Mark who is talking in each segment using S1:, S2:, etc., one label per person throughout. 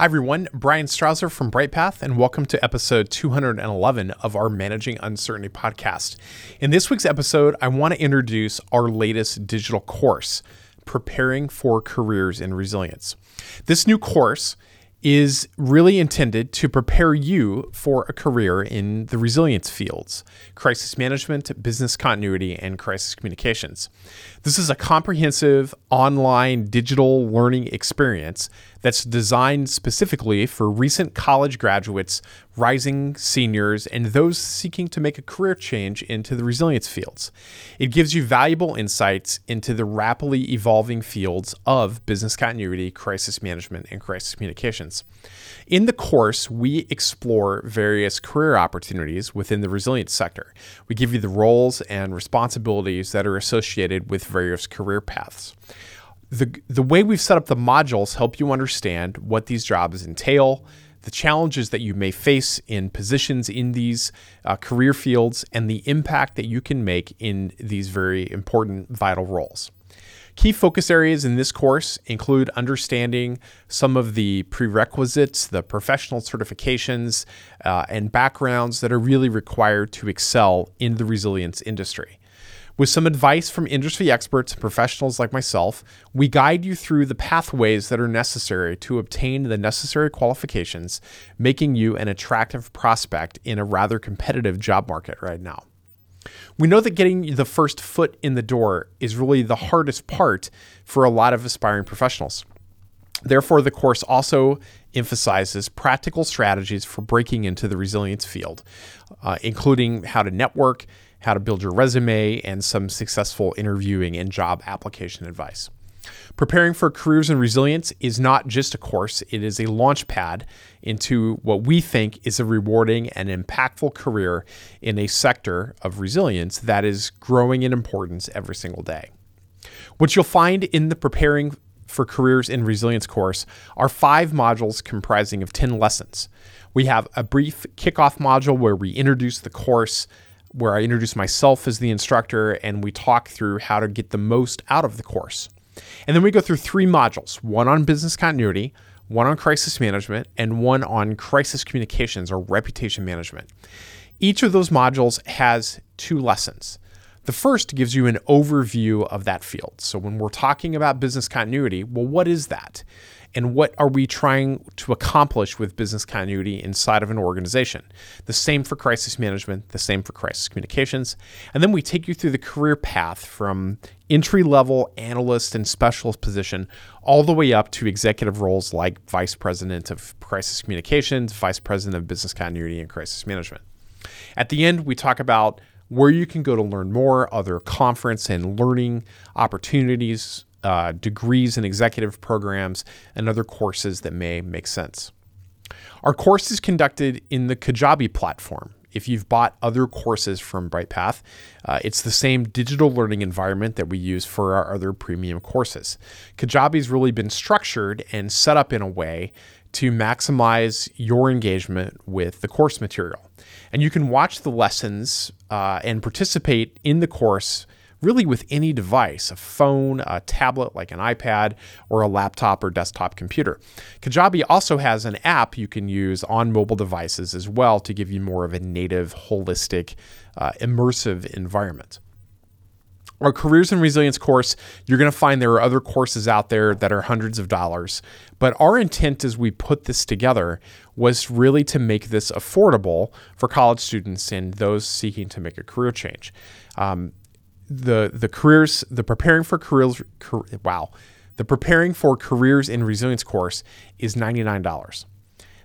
S1: Hi, everyone. Bryan Strawser from Bryghtpath, and welcome to episode 211 of our Managing Uncertainty podcast. In this week's episode, I want to introduce our latest digital course, Preparing for Careers in Resilience. This new course is really intended to prepare you for a career in the resilience fields crisis management, business continuity, and crisis communications. This is a comprehensive online digital learning experience that's designed specifically for recent college graduates, rising seniors, and those seeking to make a career change into the resilience fields. It gives you valuable insights into the rapidly evolving fields of business continuity, crisis management, and crisis communications. In the course, we explore various career opportunities within the resilience sector. We give you the roles and responsibilities that are associated with various career paths the the way we've set up the modules help you understand what these jobs entail, the challenges that you may face in positions in these uh, career fields, and the impact that you can make in these very important vital roles. Key focus areas in this course include understanding some of the prerequisites, the professional certifications, uh, and backgrounds that are really required to excel in the resilience industry. With some advice from industry experts and professionals like myself, we guide you through the pathways that are necessary to obtain the necessary qualifications, making you an attractive prospect in a rather competitive job market right now. We know that getting the first foot in the door is really the hardest part for a lot of aspiring professionals. Therefore, the course also emphasizes practical strategies for breaking into the resilience field, uh, including how to network, how to build your resume, and some successful interviewing and job application advice. Preparing for Careers in Resilience is not just a course, it is a launch pad into what we think is a rewarding and impactful career in a sector of resilience that is growing in importance every single day. What you'll find in the Preparing for Careers in Resilience course are five modules comprising of 10 lessons. We have a brief kickoff module where we introduce the course, where I introduce myself as the instructor and we talk through how to get the most out of the course. And then we go through three modules one on business continuity, one on crisis management, and one on crisis communications or reputation management. Each of those modules has two lessons. The first gives you an overview of that field. So, when we're talking about business continuity, well, what is that? And what are we trying to accomplish with business continuity inside of an organization. The same for crisis management, the same for crisis communications. And then we take you through the career path from entry level analyst and specialist position all the way up to executive roles like vice president of crisis communications, vice president of business continuity and crisis management. At the end, we talk about where you can go to learn more, other conference and learning opportunities, uh, degrees in executive programs, and other courses that may make sense. Our course is conducted in the Kajabi platform. If you've bought other courses from Bryghtpath, uh, it's the same digital learning environment that we use for our other premium courses. Kajabi's really been structured and set up in a way to maximize your engagement with the course material. And you can watch the lessons uh, and participate in the course really with any device a phone, a tablet like an iPad, or a laptop or desktop computer. Kajabi also has an app you can use on mobile devices as well to give you more of a native, holistic, uh, immersive environment. Our Careers in Resilience course, you're going to find there are other courses out there that are hundreds of dollars. But our intent as we put this together was really to make this affordable for college students and those seeking to make a career change. Um, the the careers the preparing for careers wow. The preparing for careers in resilience course is $99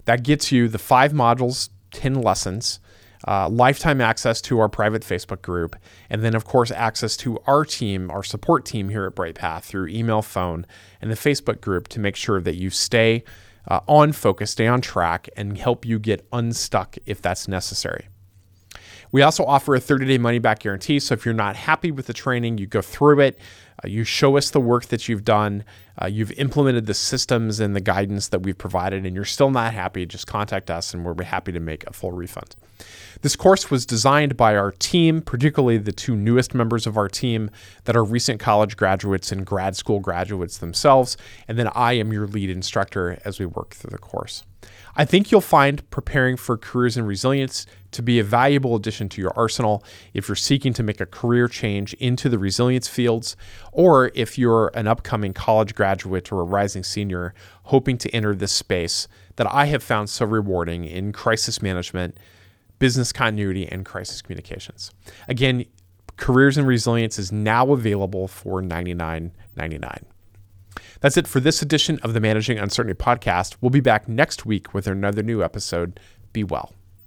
S1: that gets you the five modules 10 lessons uh, lifetime access to our private facebook group and then of course access to our team our support team here at Bryghtpath through email phone and the facebook group to make sure that you stay uh, on focus stay on track and help you get unstuck if that's necessary we also offer a 30 day money back guarantee. So if you're not happy with the training, you go through it, uh, you show us the work that you've done, uh, you've implemented the systems and the guidance that we've provided, and you're still not happy, just contact us and we'll be happy to make a full refund. This course was designed by our team, particularly the two newest members of our team that are recent college graduates and grad school graduates themselves. And then I am your lead instructor as we work through the course. I think you'll find preparing for careers in resilience to be a valuable addition to your arsenal if you're seeking to make a career change into the resilience fields, or if you're an upcoming college graduate or a rising senior hoping to enter this space that I have found so rewarding in crisis management, business continuity, and crisis communications. Again, Careers in Resilience is now available for $99.99. That's it for this edition of the Managing Uncertainty podcast. We'll be back next week with another new episode. Be well.